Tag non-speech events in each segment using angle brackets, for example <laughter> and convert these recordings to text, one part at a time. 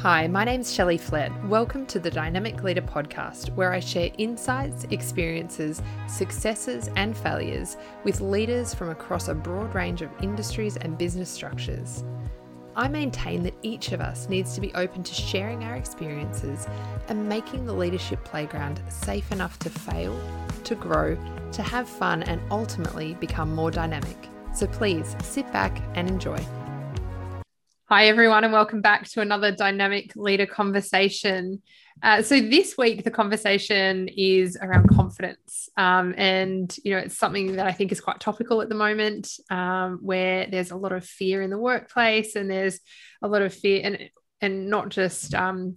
Hi, my name's Shelley Flett. Welcome to the Dynamic Leader podcast, where I share insights, experiences, successes, and failures with leaders from across a broad range of industries and business structures. I maintain that each of us needs to be open to sharing our experiences and making the leadership playground safe enough to fail, to grow, to have fun, and ultimately become more dynamic. So please sit back and enjoy. Hi, everyone, and welcome back to another dynamic leader conversation. Uh, so, this week, the conversation is around confidence. Um, and, you know, it's something that I think is quite topical at the moment, um, where there's a lot of fear in the workplace and there's a lot of fear, and, and not just, um,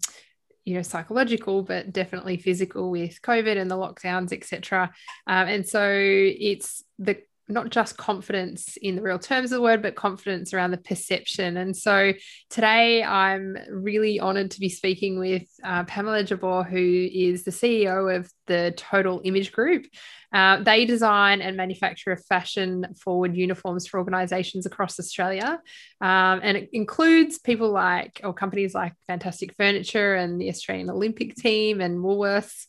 you know psychological but definitely physical with covid and the lockdowns etc um, and so it's the not just confidence in the real terms of the word, but confidence around the perception. And so today I'm really honored to be speaking with uh, Pamela Jabbour, who is the CEO of the Total Image Group. Uh, they design and manufacture fashion forward uniforms for organizations across Australia. Um, and it includes people like, or companies like Fantastic Furniture and the Australian Olympic team and Woolworths.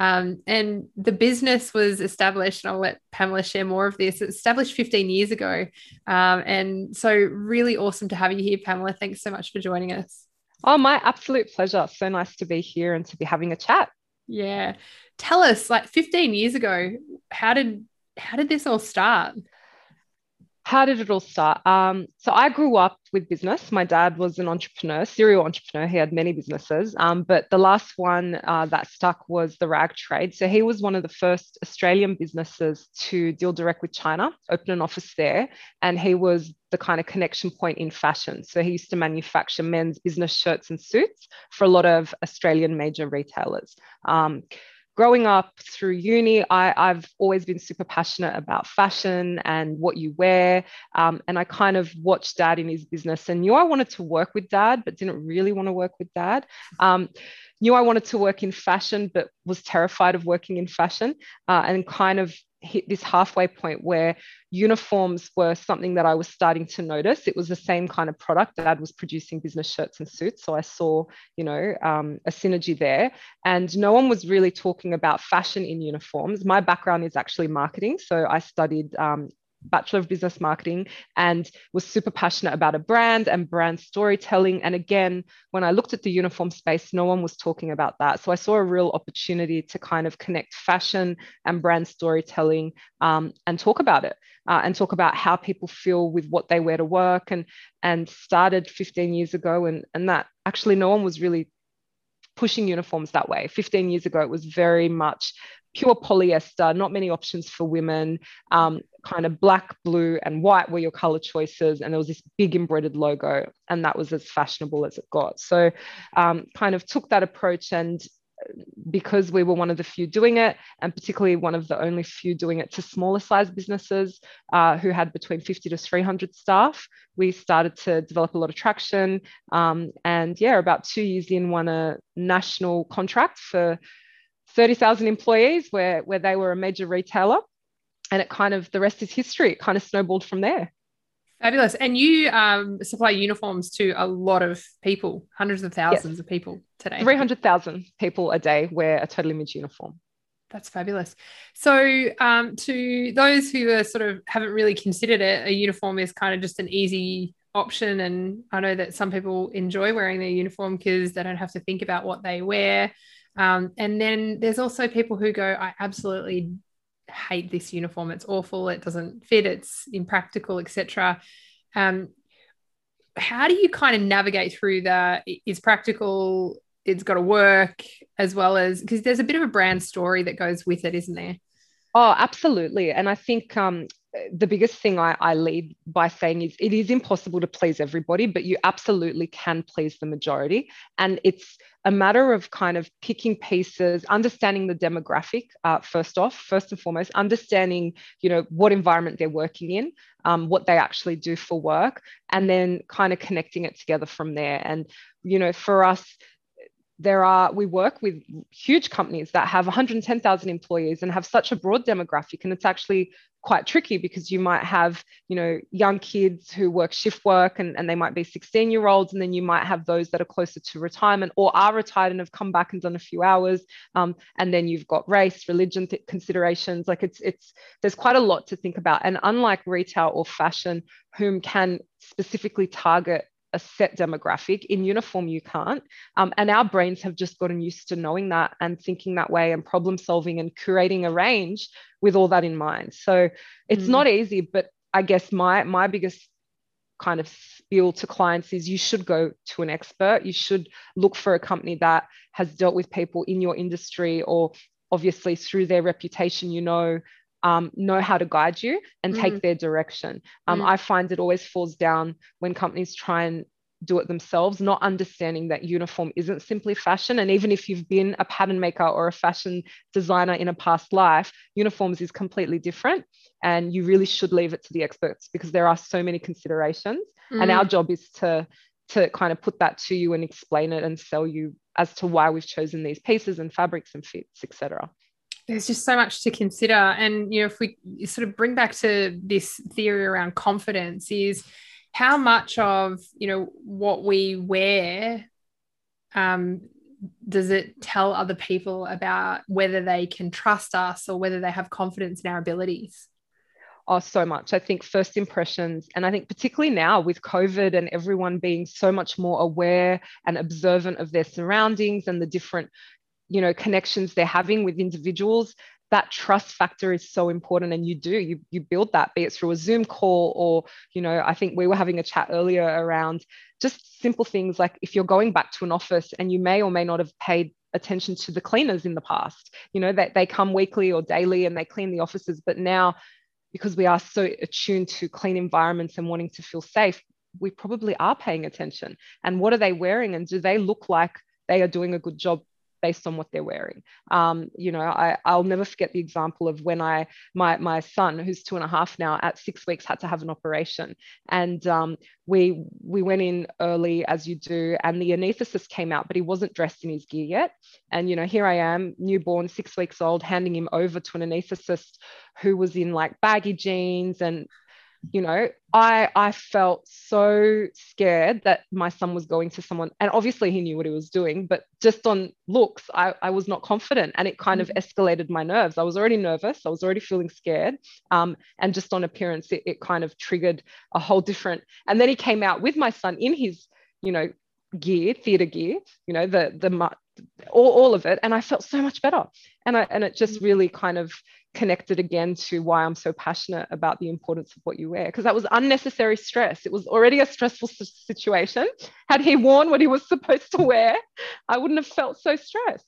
Um, and the business was established, and I'll let Pamela share more of this. Established 15 years ago. Um, and so, really awesome to have you here, Pamela. Thanks so much for joining us. Oh, my absolute pleasure. So nice to be here and to be having a chat. Yeah. Tell us, like 15 years ago, how did how did this all start? How did it all start? Um, so I grew up with business. My dad was an entrepreneur, serial entrepreneur. He had many businesses, um, but the last one uh, that stuck was the rag trade. So he was one of the first Australian businesses to deal direct with China, open an office there, and he was the kind of connection point in fashion. So he used to manufacture men's business shirts and suits for a lot of Australian major retailers. Um, growing up through uni, I, have always been super passionate about fashion and what you wear. Um, and I kind of watched dad in his business and knew I wanted to work with dad, but didn't really want to work with dad. Um, knew I wanted to work in fashion, but was terrified of working in fashion uh, and kind of hit this halfway point where uniforms were something that I was starting to notice. It was the same kind of product. that Dad was producing business shirts and suits. So I saw, you know, um, a synergy there. And no one was really talking about fashion in uniforms. My background is actually marketing. So I studied um, Bachelor of Business Marketing and was super passionate about a brand and brand storytelling. And again, when I looked at the uniform space, no one was talking about that. So I saw a real opportunity to kind of connect fashion and brand storytelling um, and talk about it uh, and talk about how people feel with what they wear to work and and started 15 years ago. And, and that actually no one was really pushing uniforms that way. 15 years ago, it was very much pure polyester, not many options for women. Um, kind of black, blue, and white were your color choices. And there was this big embroidered logo, and that was as fashionable as it got. So, um, kind of took that approach and because we were one of the few doing it, and particularly one of the only few doing it to smaller size businesses uh, who had between 50 to 300 staff, we started to develop a lot of traction. Um, and yeah, about two years in, won a national contract for 30,000 employees where, where they were a major retailer. And it kind of, the rest is history. It kind of snowballed from there. Fabulous. And you um, supply uniforms to a lot of people, hundreds of thousands yes. of people today. 300,000 people a day wear a total image uniform. That's fabulous. So, um, to those who are sort of haven't really considered it, a uniform is kind of just an easy option. And I know that some people enjoy wearing their uniform because they don't have to think about what they wear. Um, and then there's also people who go, I absolutely hate this uniform. It's awful. It doesn't fit. It's impractical, etc. Um, how do you kind of navigate through the it's practical, it's got to work, as well as because there's a bit of a brand story that goes with it, isn't there? Oh, absolutely. And I think um, the biggest thing I, I, lead by saying is it is impossible to please everybody, but you absolutely can please the majority. And it's a matter of kind of picking pieces, understanding the demographic uh, first off, first and foremost, understanding, you know, what environment they're working in, um, what they actually do for work, and then kind of connecting it together from there. And, you know, for us, there are we work with huge companies that have 110,000 employees and have such a broad demographic and it's actually quite tricky because you might have you know young kids who work shift work and, and they might be 16 year olds and then you might have those that are closer to retirement or are retired and have come back and done a few hours um, and then you've got race religion th- considerations. Like it's it's there's quite a lot to think about. And unlike retail or fashion whom can specifically target a set demographic. In uniform, you can't. Um, and our brains have just gotten used to knowing that and thinking that way and problem solving and curating a range with all that in mind. So it's mm. not easy, but I guess my my biggest kind of spiel to clients is you should go to an expert. You should look for a company that has dealt with people in your industry or obviously through their reputation, you know um, know how to guide you and take mm. their direction. Um, mm. I find it always falls down when companies try and do it themselves, not understanding that uniform isn't simply fashion. And even if you've been a pattern maker or a fashion designer in a past life, uniforms is completely different. And you really should leave it to the experts because there are so many considerations. Mm. And our job is to to kind of put that to you and explain it and sell you as to why we've chosen these pieces and fabrics and fits, etc there's just so much to consider and you know if we sort of bring back to this theory around confidence is how much of you know what we wear um, does it tell other people about whether they can trust us or whether they have confidence in our abilities Oh, so much. I think first impressions, and I think particularly now with COVID and everyone being so much more aware and observant of their surroundings and the different you know connections they're having with individuals that trust factor is so important and you do you, you build that be it through a zoom call or you know i think we were having a chat earlier around just simple things like if you're going back to an office and you may or may not have paid attention to the cleaners in the past you know that they, they come weekly or daily and they clean the offices but now because we are so attuned to clean environments and wanting to feel safe we probably are paying attention. And what are they wearing and do they look like they are doing a good job based on what they're wearing. Um, you know, I, I'll never forget the example of when I, my, my son, who's two and a half now, at six weeks had to have an operation. And um, we, we went in early, as you do, and the anaesthetist came out, but he wasn't dressed in his gear yet. And, you know, here I am, newborn, six weeks old, handing him over to an anaesthetist who was in like baggy jeans and you know i i felt so scared that my son was going to someone and obviously he knew what he was doing but just on looks i, I was not confident and it kind mm-hmm. of escalated my nerves i was already nervous i was already feeling scared um, and just on appearance it, it kind of triggered a whole different and then he came out with my son in his you know gear theater gear you know the the all, all of it and i felt so much better and i and it just mm-hmm. really kind of connected again to why I'm so passionate about the importance of what you wear because that was unnecessary stress. It was already a stressful situation. Had he worn what he was supposed to wear, I wouldn't have felt so stressed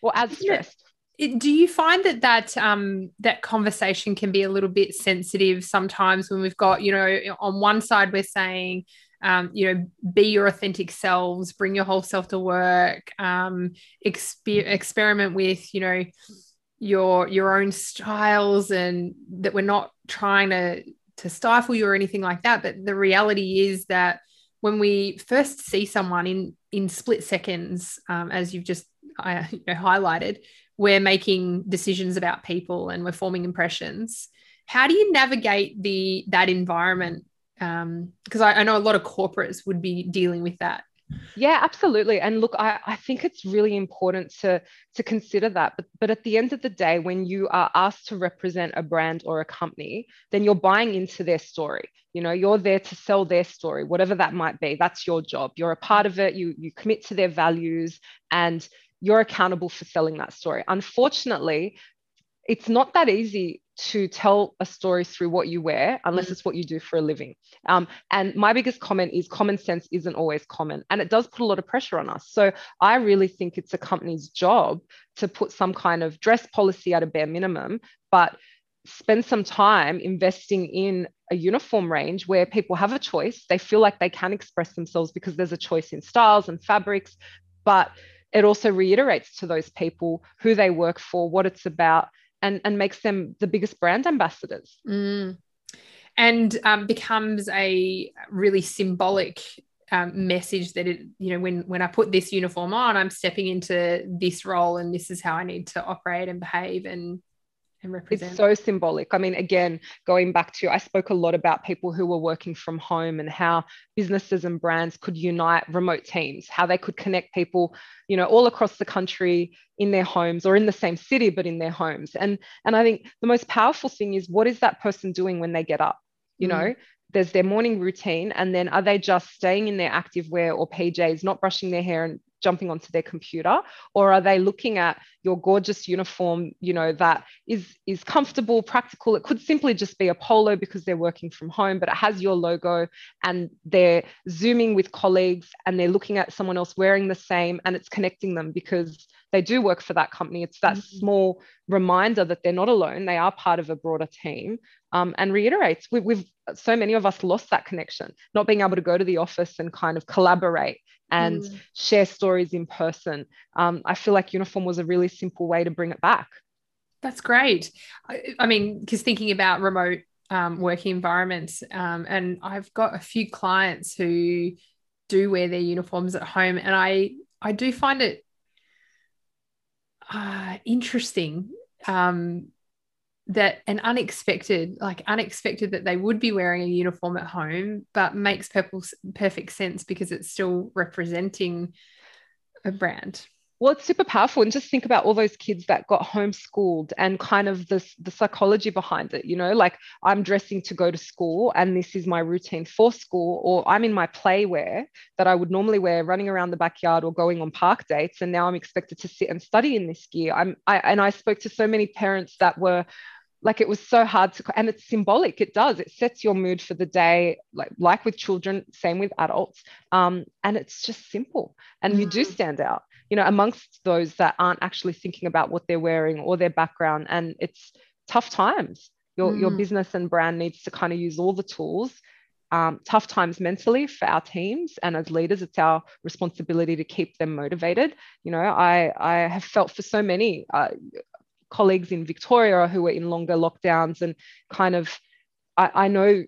or as stressed. do you find that that um, that conversation can be a little bit sensitive sometimes when we've got you know on one side we're saying um, you know be your authentic selves bring your whole self to work um, exper- experiment with you know your your own styles and that we're not trying to to stifle you or anything like that. But the reality is that when we first see someone in in split seconds um, as you've just you know, highlighted we're making decisions about people and we're forming impressions. How do you navigate the that environment because um, I, I know a lot of corporates would be dealing with that yeah, absolutely. And look, I, I think it's really important to, to consider that. But, but at the end of the day, when you are asked to represent a brand or a company, then you're buying into their story. You know, you're there to sell their story, whatever that might be. That's your job. You're a part of it. You, you commit to their values and you're accountable for selling that story. Unfortunately, it's not that easy to tell a story through what you wear unless mm. it's what you do for a living. Um, and my biggest comment is common sense isn't always common and it does put a lot of pressure on us. So I really think it's a company's job to put some kind of dress policy at a bare minimum, but spend some time investing in a uniform range where people have a choice. They feel like they can express themselves because there's a choice in styles and fabrics, but it also reiterates to those people who they work for, what it's about, and and makes them the biggest brand ambassadors mm. and um, becomes a really symbolic um, message that it you know when when i put this uniform on i'm stepping into this role and this is how i need to operate and behave and it's so symbolic. I mean, again, going back to, I spoke a lot about people who were working from home and how businesses and brands could unite remote teams, how they could connect people, you know, all across the country in their homes or in the same city, but in their homes. And, and I think the most powerful thing is what is that person doing when they get up? You mm. know, there's their morning routine and then are they just staying in their active wear or pjs not brushing their hair and jumping onto their computer? Or are they looking at your gorgeous uniform you know that is is comfortable practical? It could simply just be a polo because they're working from home but it has your logo and they're zooming with colleagues and they're looking at someone else wearing the same and it's connecting them because they do work for that company. It's that mm-hmm. small reminder that they're not alone they are part of a broader team um, and reiterates we, we've so many of us lost that connection not being able to go to the office and kind of collaborate and mm. share stories in person. Um, I feel like uniform was a really simple way to bring it back. That's great. I, I mean, because thinking about remote um, working environments, um, and I've got a few clients who do wear their uniforms at home, and I I do find it uh, interesting um, that an unexpected, like unexpected that they would be wearing a uniform at home, but makes perfect sense because it's still representing a brand. Well, it's super powerful. And just think about all those kids that got homeschooled and kind of the, the psychology behind it. You know, like I'm dressing to go to school and this is my routine for school, or I'm in my play wear that I would normally wear running around the backyard or going on park dates. And now I'm expected to sit and study in this gear. I'm I and I spoke to so many parents that were like it was so hard to and it's symbolic it does it sets your mood for the day like like with children same with adults um, and it's just simple and mm. you do mm. stand out you know amongst those that aren't actually thinking about what they're wearing or their background and it's tough times your mm. your business and brand needs to kind of use all the tools um, tough times mentally for our teams and as leaders it's our responsibility to keep them motivated you know i i have felt for so many uh, colleagues in Victoria who were in longer lockdowns and kind of I, I know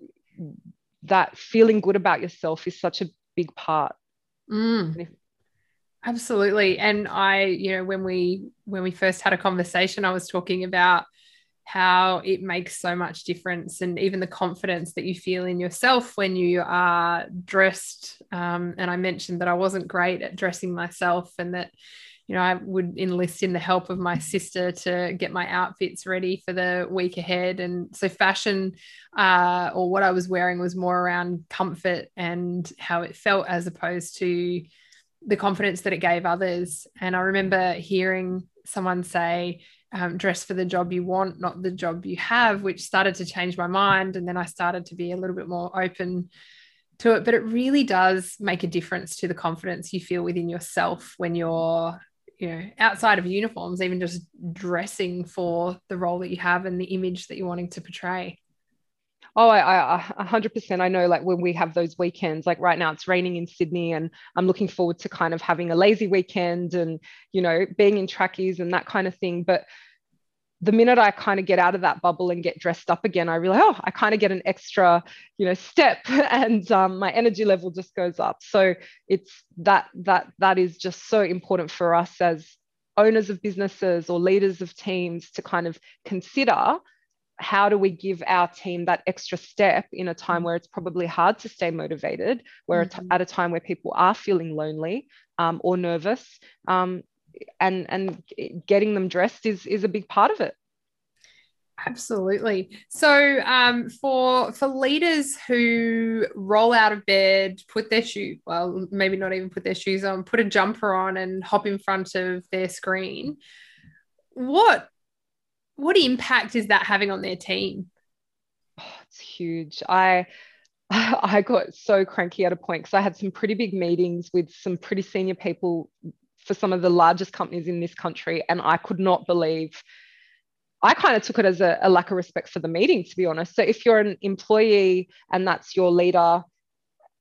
that feeling good about yourself is such a big part. Mm. Absolutely. And I, you know, when we when we first had a conversation, I was talking about how it makes so much difference and even the confidence that you feel in yourself when you are dressed um, and i mentioned that i wasn't great at dressing myself and that you know, I would enlist in the help of my sister to get my outfits ready for the week ahead. And so, fashion uh, or what I was wearing was more around comfort and how it felt as opposed to the confidence that it gave others. And I remember hearing someone say, um, dress for the job you want, not the job you have, which started to change my mind. And then I started to be a little bit more open to it. But it really does make a difference to the confidence you feel within yourself when you're you know outside of uniforms even just dressing for the role that you have and the image that you're wanting to portray Oh, I, I, 100%. I know, like when we have those weekends, like right now it's raining in Sydney, and I'm looking forward to kind of having a lazy weekend and, you know, being in trackies and that kind of thing. But the minute I kind of get out of that bubble and get dressed up again, I realize, oh, I kind of get an extra, you know, step, <laughs> and um, my energy level just goes up. So it's that that that is just so important for us as owners of businesses or leaders of teams to kind of consider how do we give our team that extra step in a time where it's probably hard to stay motivated, where mm-hmm. at a time where people are feeling lonely um, or nervous, um, and and getting them dressed is is a big part of it. Absolutely. So um, for for leaders who roll out of bed put their shoe well maybe not even put their shoes on put a jumper on and hop in front of their screen what what impact is that having on their team oh, it's huge i <laughs> I got so cranky at a point because I had some pretty big meetings with some pretty senior people for some of the largest companies in this country. And I could not believe, I kind of took it as a, a lack of respect for the meeting, to be honest. So if you're an employee and that's your leader,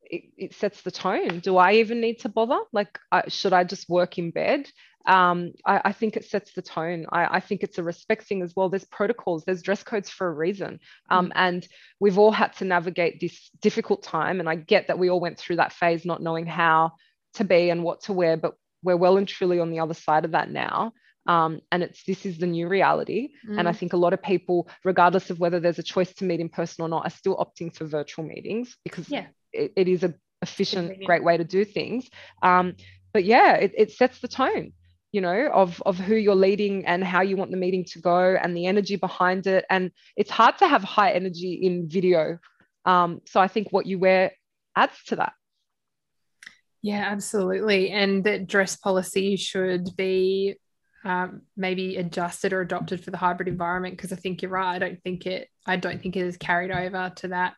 it, it, sets the tone. Do I even need to bother? Like, I, should I just work in bed? Um, I, I, think it sets the tone. I, I, think it's a respect thing as well. There's protocols, there's dress codes for a reason. Um, mm. And we've all had to navigate this difficult time. And I get that we all went through that phase not knowing how to be and what to wear, but we're well and truly on the other side of that now. Um, and it's this is the new reality. Mm. And I mm. think a lot of people, regardless of whether there's a choice to meet in person or not, are still opting for virtual meetings because yeah. It, it is a efficient, great way to do things. Um, but yeah, it, it sets the tone you know of of who you're leading and how you want the meeting to go and the energy behind it. And it's hard to have high energy in video. Um, so i think what you wear adds to that. Yeah absolutely. And that dress policy should be um, maybe adjusted or adopted for the hybrid environment because i think you're right. I don't think it i don't think it is carried over to that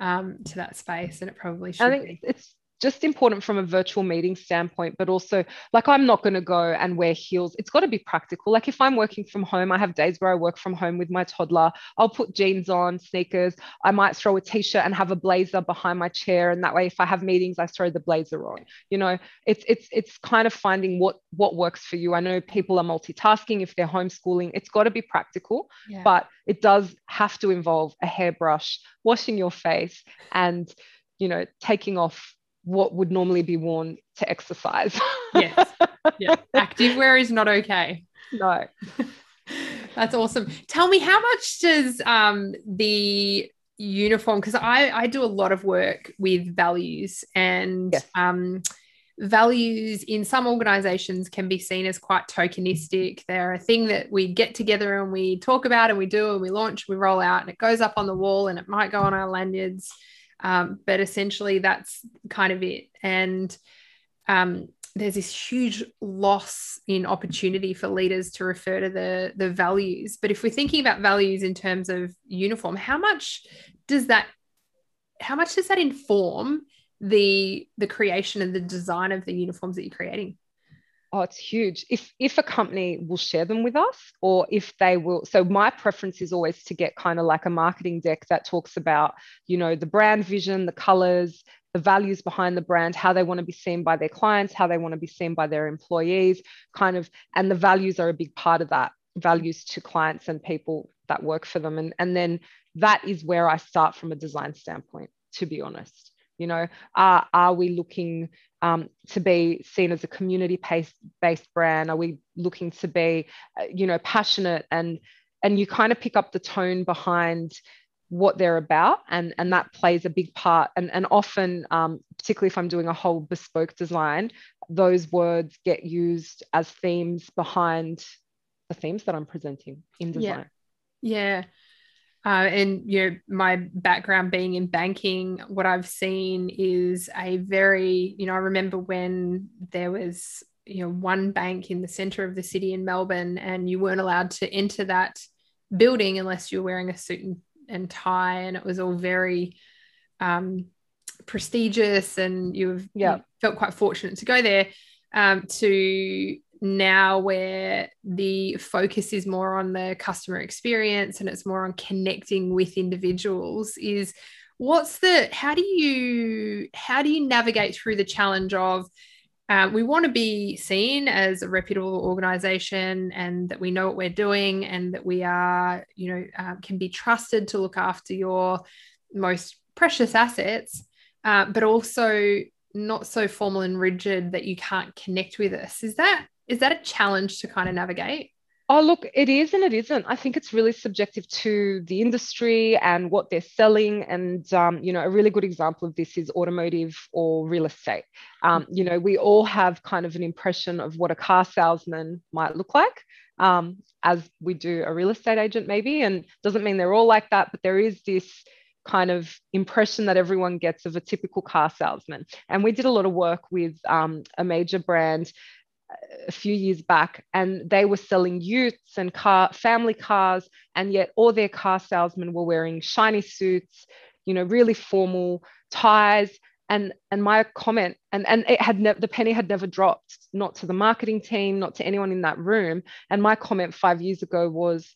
um, to that space and it probably should i think be. it's just important from a virtual meeting standpoint, but also like I'm not going to go and wear heels. It's got to be practical. Like if I'm working from home, I have days where I work from home with my toddler. I'll put jeans on, sneakers. I might throw a t-shirt and have a blazer behind my chair, and that way, if I have meetings, I throw the blazer on. You know, it's it's it's kind of finding what what works for you. I know people are multitasking if they're homeschooling. It's got to be practical, yeah. but it does have to involve a hairbrush, washing your face, and you know taking off what would normally be worn to exercise. yes. <laughs> Yeah. Active wear is not okay. No. <laughs> That's awesome. Tell me, how much does um, the uniform, because I, I do a lot of work with values and yes. um, values in some organizations can be seen as quite tokenistic. They're a thing that we get together and we talk about and we do and we launch, we roll out and it goes up on the wall and it might go on our lanyards. Um, but essentially, that's kind of it. And um, there's this huge loss in opportunity for leaders to refer to the the values. But if we're thinking about values in terms of uniform, how much does that how much does that inform the the creation and the design of the uniforms that you're creating? Oh, it's huge. If if a company will share them with us, or if they will. So my preference is always to get kind of like a marketing deck that talks about, you know, the brand vision, the colors, the values behind the brand, how they want to be seen by their clients, how they want to be seen by their employees, kind of, and the values are a big part of that. Values to clients and people that work for them. And, and then that is where I start from a design standpoint, to be honest. You know, are, are we looking um, to be seen as a community based brand? Are we looking to be, uh, you know, passionate and and you kind of pick up the tone behind what they're about and and that plays a big part and and often um, particularly if i'm doing a whole bespoke design those words get used as themes behind the themes that i'm presenting in design yeah, yeah. Uh, and you know, my background being in banking, what I've seen is a very, you know, I remember when there was, you know, one bank in the center of the city in Melbourne, and you weren't allowed to enter that building unless you were wearing a suit and, and tie, and it was all very um, prestigious, and you, yeah. you felt quite fortunate to go there. Um, to now where the focus is more on the customer experience and it's more on connecting with individuals is what's the how do you how do you navigate through the challenge of uh, we want to be seen as a reputable organization and that we know what we're doing and that we are you know uh, can be trusted to look after your most precious assets uh, but also not so formal and rigid that you can't connect with us. Is that is that a challenge to kind of navigate? Oh, look, it is and it isn't. I think it's really subjective to the industry and what they're selling. And, um, you know, a really good example of this is automotive or real estate. Um, you know, we all have kind of an impression of what a car salesman might look like, um, as we do a real estate agent, maybe. And doesn't mean they're all like that, but there is this kind of impression that everyone gets of a typical car salesman. And we did a lot of work with um, a major brand a few years back and they were selling utes and car family cars and yet all their car salesmen were wearing shiny suits you know really formal ties. And and my comment and and it had never the penny had never dropped not to the marketing team not to anyone in that room. And my comment 5 years ago was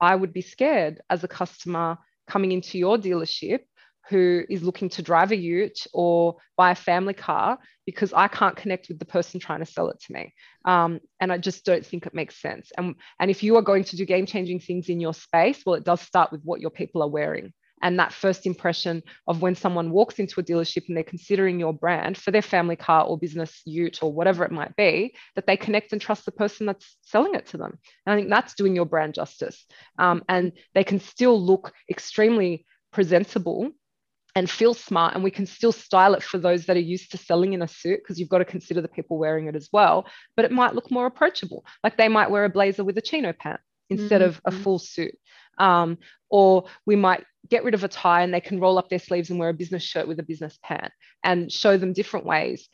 i would be scared as a customer coming into your dealership who is looking to drive a ute or buy a family car because I can't connect with the person trying to sell it to me. Um, and I just don't think it makes sense. And, and if you are going to do game changing things in your space, well, it does start with what your people are wearing and that first impression of when someone walks into a dealership and they're considering your brand for their family car or business ute or whatever it might be, that they connect and trust the person that's selling it to them. And I think that's doing your brand justice. Um, and they can still look extremely presentable and feel smart and we can still style it for those that are used to selling in a suit because you've got to consider the people wearing it as well but it might look more approachable like they might wear a blazer with a chino pant instead mm-hmm. of a mm-hmm. full suit um, or we might get rid of a tie and they can roll up their sleeves and wear a business shirt with a business pant and show them different ways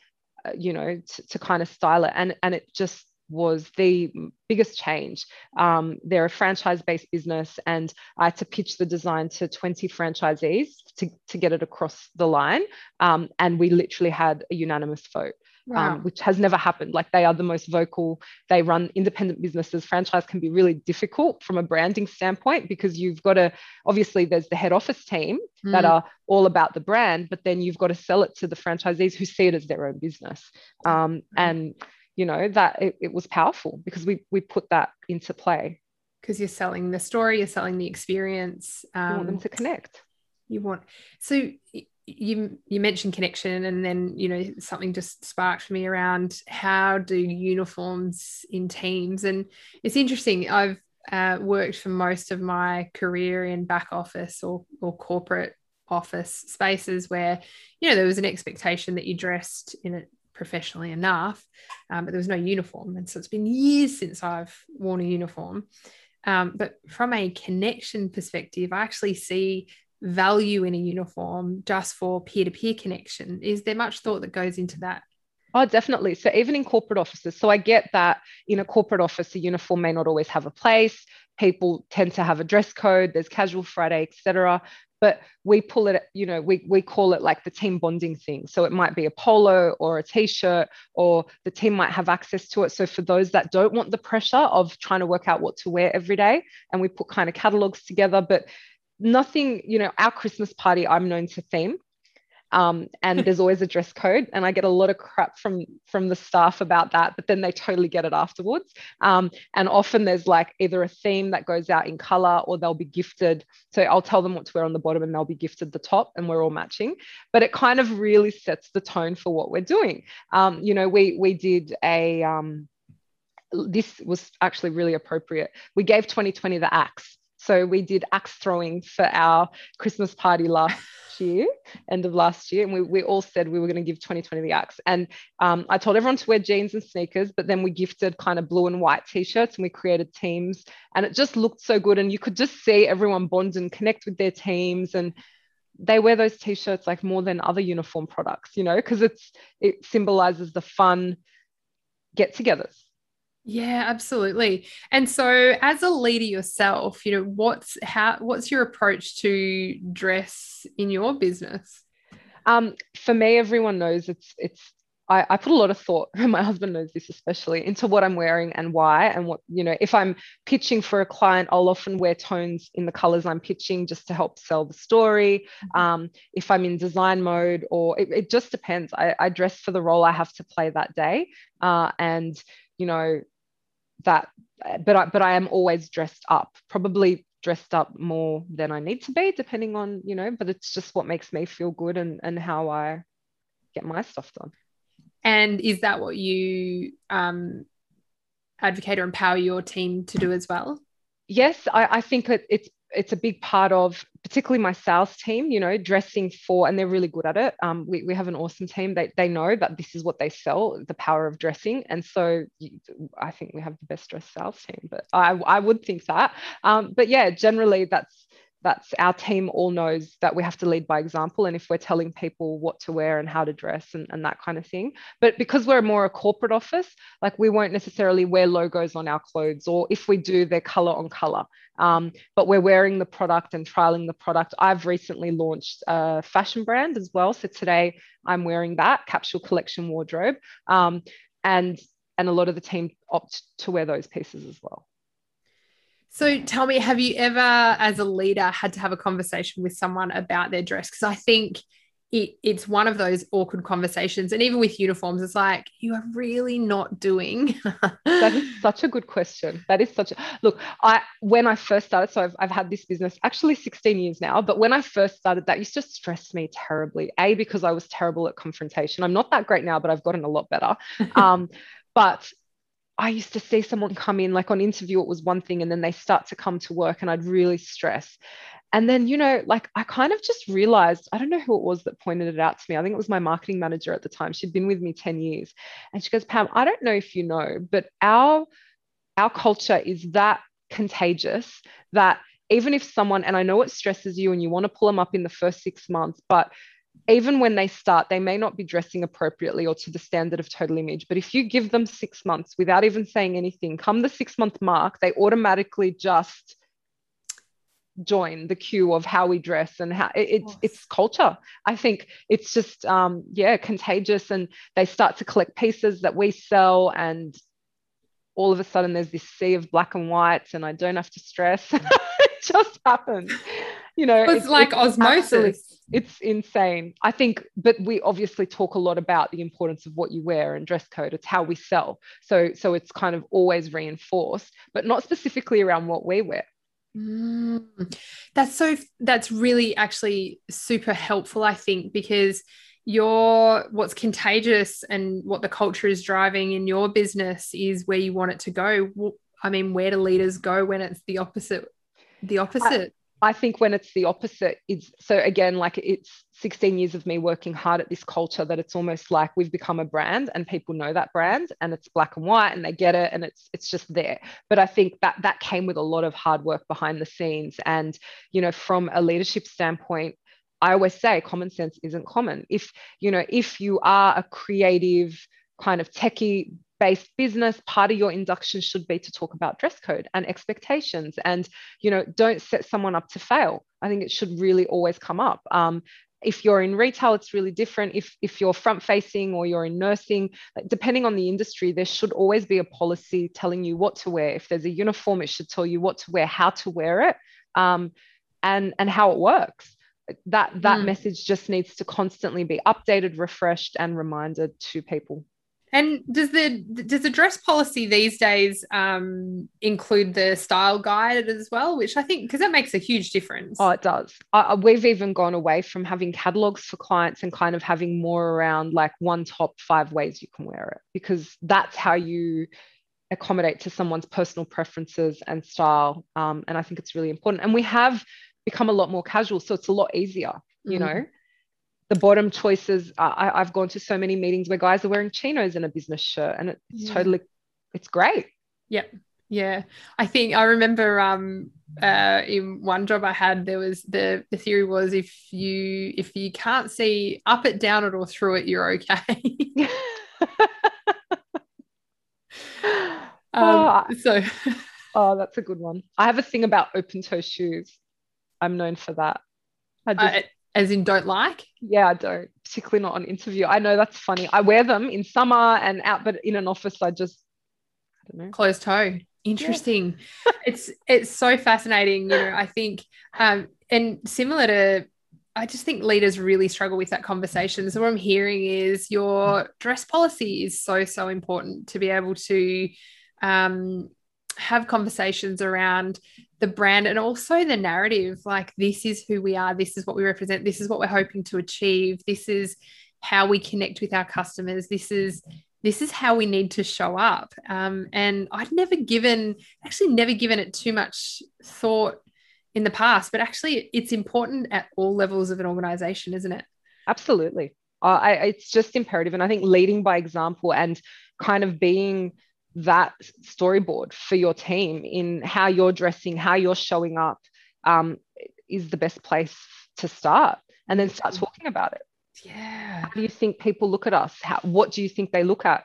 uh, you know to, to kind of style it and and it just was the biggest change. Um, they're a franchise based business, and I had to pitch the design to 20 franchisees to, to get it across the line. Um, and we literally had a unanimous vote. Um, wow. Um, which has never happened. Like they are the most vocal. They run independent businesses. Franchise can be really difficult from a branding standpoint because you've got to, obviously, there's the head office team mm. that are all about the brand, but then you've got to sell it to the franchisees who see it as their own business. Um, and you know that it, it was powerful because we we put that into play. Because you're selling the story you're selling the experience um, you want them um, to connect. you want so you you mentioned connection and then you know something just sparked me around how do uniforms in teams? And it's interesting i've uh, worked for most of my career in back office or, or corporate office spaces where you know there was an expectation that you dressed in a professionally enough, um, but there was no uniform. And so it's been years since I've worn a uniform. Um, but from a connection perspective, I actually see value in a uniform just for peer to peer connection. Is there much thought that goes into that? Oh, definitely. So even in corporate offices, so I get that in a corporate office, a uniform may not always have a place. People tend to have a dress code. There's casual Friday, etc but we pull it you know we, we call it like the team bonding thing. So it might be a polo or a t-shirt or the team might have access to it. So for those that don't want the pressure of trying to work out what to wear every day and we put kind of catalogs together but nothing you know our christmas party i'm known to theme um, and there's always a dress code and i get a lot of crap from from the staff about that but then they totally get it afterwards. Um, and often there's like either a theme that goes out in color or they'll be gifted. So i'll tell them what to wear on the bottom and they'll be gifted the top and we're all matching. But it kind of really sets the tone for what we're doing. Um, you know we we did a um, this was actually really appropriate. We gave 2020 the axe so we did axe throwing for our Christmas party last <laughs> year, end of last year, and we, we all said we were going to give 2020 the axe. And um, I told everyone to wear jeans and sneakers, but then we gifted kind of blue and white t-shirts and we created teams, and it just looked so good. And you could just see everyone bond and connect with their teams and they wear those t-shirts like more than other uniform products you know because it's it symbolizes the fun get-togethers yeah, absolutely. And so as a leader yourself, you know, what's how what's your approach to dress in your business? Um, for me, everyone knows it's it's I, I, put a lot of thought, <laughs> my husband knows this especially, into what I'm wearing and why. And what, you know, if I'm pitching for a client, I'll often wear tones in the colors I'm pitching just to help sell the story. Mm-hmm. Um, if I'm in design mode, or it, it just depends. I, I, dress for the role I have to play that day. Uh, and, you know, that but I, but I am always dressed up probably dressed up more than I need to be depending on you know but it's just what makes me feel good and and how I get my stuff done. And is that what you um advocate or empower your team to do as well? Yes I, I think it, it's it's a big part of particularly my sales team you know dressing for and they're really good at it. Um, we, we have an awesome team. They, they know that this is what they sell the power of dressing. And so you, i think we have the best dressed sales team but i, I would think that. Um, but yeah generally that's that's our team all knows that we have to lead by example and if we're telling people what to wear and how to dress and, and that kind of thing. But because we're more a corporate office like we won't necessarily wear logos on our clothes or if we do they're color on color. Um, but we're wearing the product and trialing the product. I've recently launched a fashion brand as well so today i'm wearing that capsule collection wardrobe. Um, and and a lot of the team opt to wear those pieces as well so tell me, have you ever, as a leader, had to have a conversation with someone about their dress? Because I think it, it's one of those awkward conversations. And even with uniforms, it's like, you are really not doing. <laughs> that is <laughs> such a good question. That is such a look. I when I first started, so I've, I've had this business actually 16 years now, but when I first started, that used to stress me terribly. A, because I was terrible at confrontation. I'm not that great now, but I've gotten a lot better. <laughs> Um, but I used to see someone come in, like on interview, it was one thing, and then they start to come to work, and I'd really stress. And then, you know, like I kind of just realized, I don't know who it was that pointed it out to me. I think it was my marketing manager at the time. She'd been with me 10 years. And she goes, Pam, I don't know if you know, but our our culture is that contagious that even if someone, and I know it stresses you and you want to pull them up in the first six months, but even when they start, they may not be dressing appropriately or to the standard of total image. But if you give them six months without even saying anything, come the six month mark, they automatically just join the queue of how we dress and how it, it's it's culture. I think it's just um yeah contagious and they start to collect pieces that we sell and all of a sudden there's this sea of black and whites and i don't have to stress. <laughs> It just happens you know it's, it's like it's osmosis. it's insane. I think but we obviously talk a lot about the importance of what you wear and dress code. It's how we sell. So so it's kind of always reinforced but not specifically around what we wear. Mm, that's so that's really actually super helpful i think because your what's contagious and what the culture is driving in your business is where you want it to go. I mean where do leaders go when it's the opposite the opposite? I think when it's the opposite, it's so again, like it's 16 years of me working hard at this culture that it's almost like we've become a brand and people know that brand and it's black and white and they get it and it's it's just there. But I think that that came with a lot of hard work behind the scenes. And, you know, from a leadership standpoint, I always say common sense isn't common. If, you know, if you are a creative, kind of techie based business part of your induction should be to talk about dress code and expectations and you know don't set someone up to fail. I think it should really always come up. Um, if you're in retail it's really different. If if you're front facing or you're in nursing depending on the industry there should always be a policy telling you what to wear. If there's a uniform it should tell you what to wear how to wear it um, and and how it works. That that mm. message just needs to constantly be updated refreshed and reminded to people and does the does the dress policy these days um, include the style guide as well? Which I think because that makes a huge difference. Oh, it does. Uh, we've even gone away from having catalogs for clients and kind of having more around like one top five ways you can wear it because that's how you accommodate to someone's personal preferences and style. Um, and I think it's really important. And we have become a lot more casual, so it's a lot easier. You mm-hmm. know the bottom choices I, have gone to so many meetings where guys are wearing chinos and a business shirt and it's yeah. totally it's great. Yep. Yeah. I think i remember um uh in one job i had there was the the theory was if you if you can't see up it down it or through it you're okay. <laughs> <laughs> Um, oh, so <laughs> oh that's a good one. I have a thing about open toe shoes. I'm known for that. I just, as in don't like? Yeah, I don't, particularly not on interview. I know that's funny. I wear them in summer and out, but in an office, I just, I don't know. Closed toe. Interesting. Yeah. <laughs> it's it's so fascinating. You know, I think, um, and similar to, I just think leaders really struggle with that conversation. So what I'm hearing is your dress policy is so so important to be able to um, have conversations around the brand and also the narrative like this is who we are this is what we represent this is what we're hoping to achieve this is how we connect with our customers this is this is how we need to show up. Um, and i'd never given actually never given it too much thought in the past but actually it's important at all levels of an organization isn't it? Absolutely. Uh, I, it's just imperative and i think leading by example and kind of being that storyboard for your team in how you're dressing, how you're showing up um, is the best place to start and then start talking about it. Yeah. How do you think people look at us? How, what do you think they look at?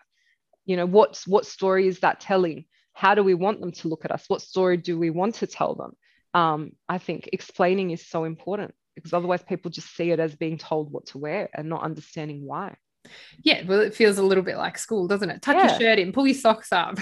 You know, what's what story is that telling? How do we want them to look at us? What story do we want to tell them? Um, I think explaining is so important because otherwise people just see it as being told what to wear and not understanding why. Yeah, well, it feels a little bit like school, doesn't it? Tuck yeah. your shirt in, pull your socks up,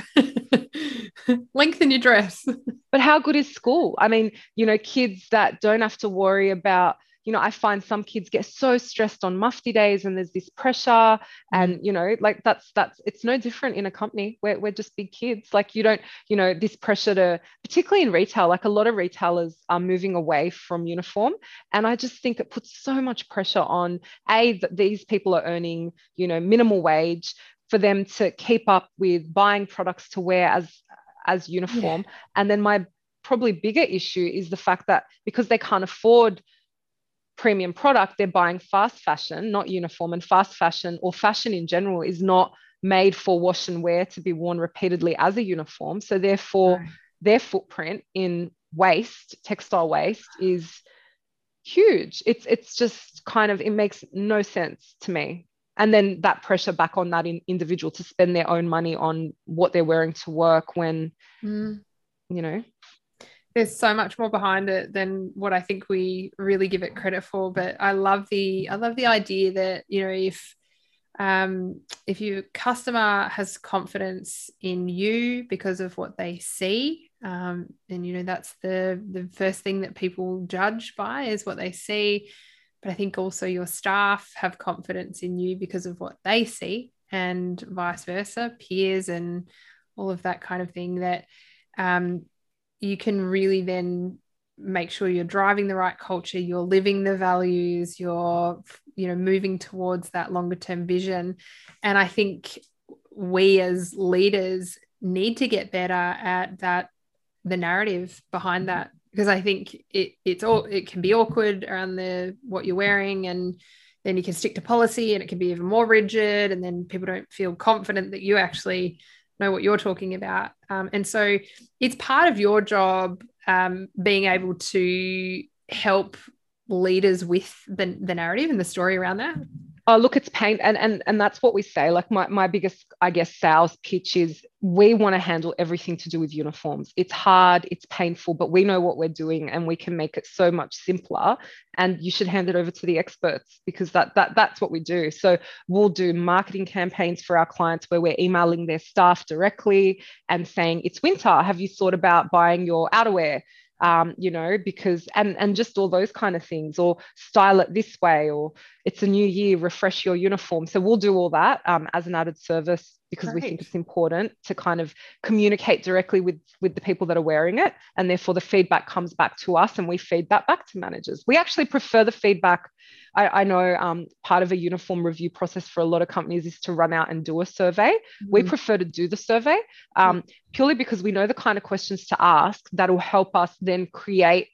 <laughs> lengthen your dress. <laughs> But how good is school? I mean, you know, kids that don't have to worry about, you know, I find some kids get so stressed on mufti days and there's this pressure. And, mm. you know, like that's, that's, it's no different in a company. We're, we're just big kids. Like you don't, you know, this pressure to, particularly in retail, like a lot of retailers are moving away from uniform. And I just think it puts so much pressure on A, that these people are earning, you know, minimal wage for them to keep up with buying products to wear as as uniform yeah. and then my probably bigger issue is the fact that because they can't afford premium product they're buying fast fashion not uniform and fast fashion or fashion in general is not made for wash and wear to be worn repeatedly as a uniform so therefore right. their footprint in waste textile waste is huge it's it's just kind of it makes no sense to me and then that pressure back on that in, individual to spend their own money on what they're wearing to work when mm. you know there's so much more behind it than what I think we really give it credit for. But I love the I love the idea that you know if um, if your customer has confidence in you because of what they see, um, and you know that's the the first thing that people judge by is what they see but I think also your staff have confidence in you because of what they see, and vice versa, peers and all of that kind of thing. That um, you can really then make sure you're driving the right culture, you're living the values, you're you know moving towards that longer term vision. And I think we as leaders need to get better at that the narrative behind mm-hmm. that because I think it it's all it can be awkward around the what you're wearing and then you can stick to policy and it can be even more rigid and then people don't feel confident that you actually know what you're talking about. Um, and so it's part of your job um, being able to help leaders with the, the narrative and the story around that oh look it's pain and and and that's what we say. Like my, my biggest i guess sales pitch is we want to handle everything to do with uniforms. It's hard it's painful but we know what we're doing and we can make it so much simpler. And you should hand it over to the experts because that that that's what we do. So we'll do marketing campaigns for our clients where we're emailing their staff directly and saying it's winter. Have you thought about buying your outerwear um, you know, because and and just all those kind of things, or style it this way, or it's a new year, refresh your uniform. So we'll do all that um, as an added service because we think it's important to kind of communicate directly with with the people that are wearing it, and therefore the feedback comes back to us, and we feed that back to managers. We actually prefer the feedback I, I know um, part of a uniform review process for a lot of companies is to run out and do a survey. Mm-hmm. We prefer to do the survey um, purely because we know the kind of questions to ask that will help us then create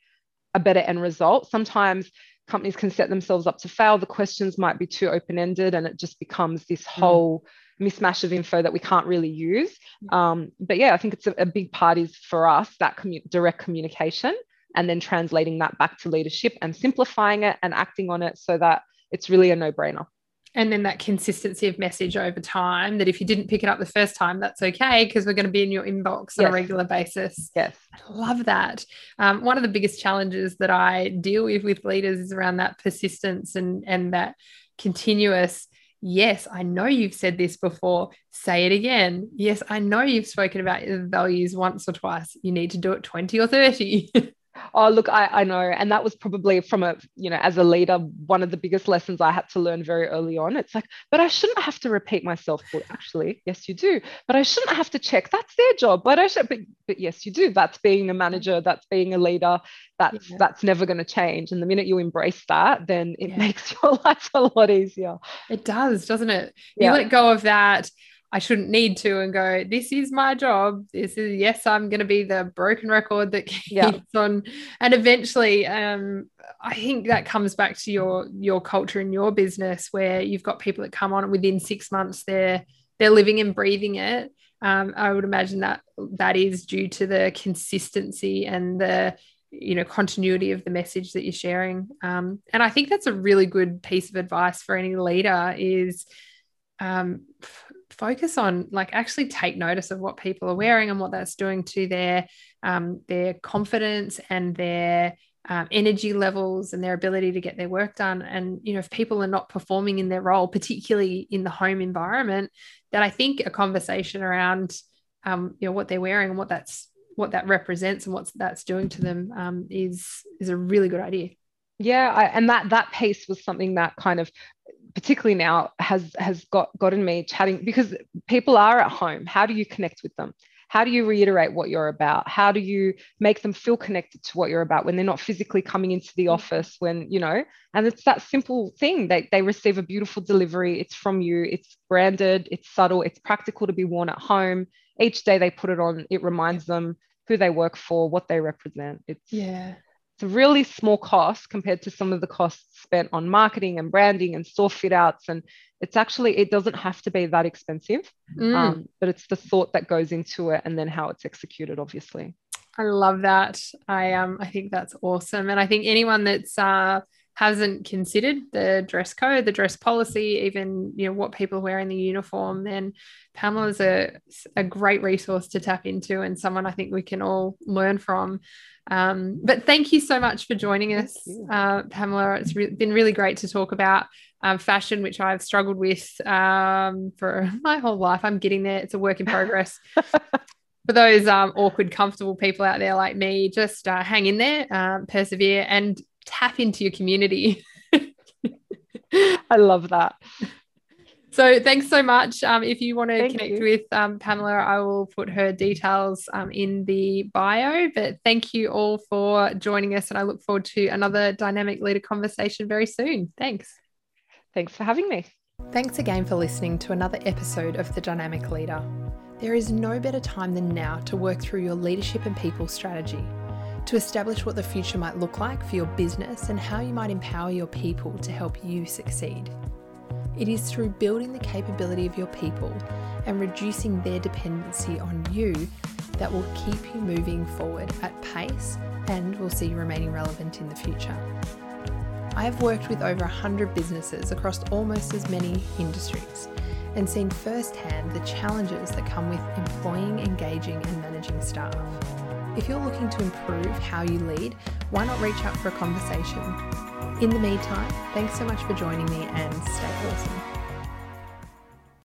a better end result. Sometimes companies can set themselves up to fail. The questions might be too open ended and it just becomes this mm. whole mismatch of info that we can't really use. Um, but yeah, I think it's a, a big part is for us that commu- direct communication and then translating that back to leadership and simplifying it and acting on it so that it's really a no brainer. And then that consistency of message over time that if you didn't pick it up the first time, that's okay because we're going to be in your inbox on yes. a regular basis. Yes. I love that. Um, one of the biggest challenges that I deal with with leaders is around that persistence and, and that continuous Yes, I know you've said this before. Say it again. Yes, I know you've spoken about your values once or twice. You need to do it 20 or 30. <laughs> Oh, look, I, I know. And that was probably from a, you know, as a leader, one of the biggest lessons I had to learn very early on. It's like, but I shouldn't have to repeat myself. Well, actually, yes, you do. But I shouldn't have to check. That's their job. But I should, but, but yes, you do. That's being a manager. That's being a leader. That's yeah. that's never going to change. And the minute you embrace that, then it yeah. makes <laughs> your life a lot easier. It does, doesn't it? You yeah. let go of that I shouldn't need to and go, this is my job. This is, yes, I'm going to be the broken record that <laughs> keeps yeah. on. And eventually, um, I think that comes back to your, your culture and your business where you've got people that come on within six months, they're, they're living and breathing it. Um, I would imagine that that is due to the consistency and the, you know, continuity of the message that you're sharing. Um, and I think that's a really good piece of advice for any leader is, um, focus on like actually take notice of what people are wearing and what that's doing to their um, their confidence and their um, energy levels and their ability to get their work done. And you know if people are not performing in their role particularly in the home environment that i think a conversation around um, you know what they're wearing and what that's what that represents and what that's doing to them um, is is a really good idea. Yeah, I, and that that piece was something that kind of particularly now has has got gotten me chatting because people are at home. How do you connect with them? How do you reiterate what you're about? How do you make them feel connected to what you're about when they're not physically coming into the mm. office when you know? And it's that simple thing. They, they receive a beautiful delivery. It's from you. It's branded. It's subtle. It's practical to be worn at home. Each day they put it on it reminds them who they work for what they represent. It's yeah it's a really small cost compared to some of the costs spent on marketing and branding and store fit outs and it's actually it doesn't have to be that expensive mm. um, but it's the thought that goes into it and then how it's executed obviously i love that i um i think that's awesome and i think anyone that's uh hasn't considered the dress code, the dress policy, even you know what people wear in the uniform, then Pamela's a, a great resource to tap into and someone I think we can all learn from. Um, but thank you so much for joining us, uh, Pamela. It's re- been really great to talk about um, fashion, which I've struggled with um, for <laughs> my whole life. I'm getting there. It's a work in progress. <laughs> for those um, awkward, comfortable people out there like me, just uh, hang in there, um, persevere, and tap into your community. <laughs> I love that. So thanks so much. Um, if you want to thank connect you. with um, Pamela, I will put her details um, in the bio. But thank you all for joining us, and I look forward to another dynamic leader conversation very soon. Thanks. Thanks for having me. Thanks again for listening to another episode of The Dynamic Leader. There is no better time than now to work through your leadership and people strategy, to establish what the future might look like for your business and how you might empower your people to help you succeed. It is through building the capability of your people and reducing their dependency on you that will keep you moving forward at pace and will see you remaining relevant in the future. I have worked with over 100 businesses across almost as many industries and seen firsthand the challenges that come with employing, engaging, and managing staff. If you're looking to improve how you lead, why not reach out for a conversation? In the meantime, thanks so much for joining me and stay awesome.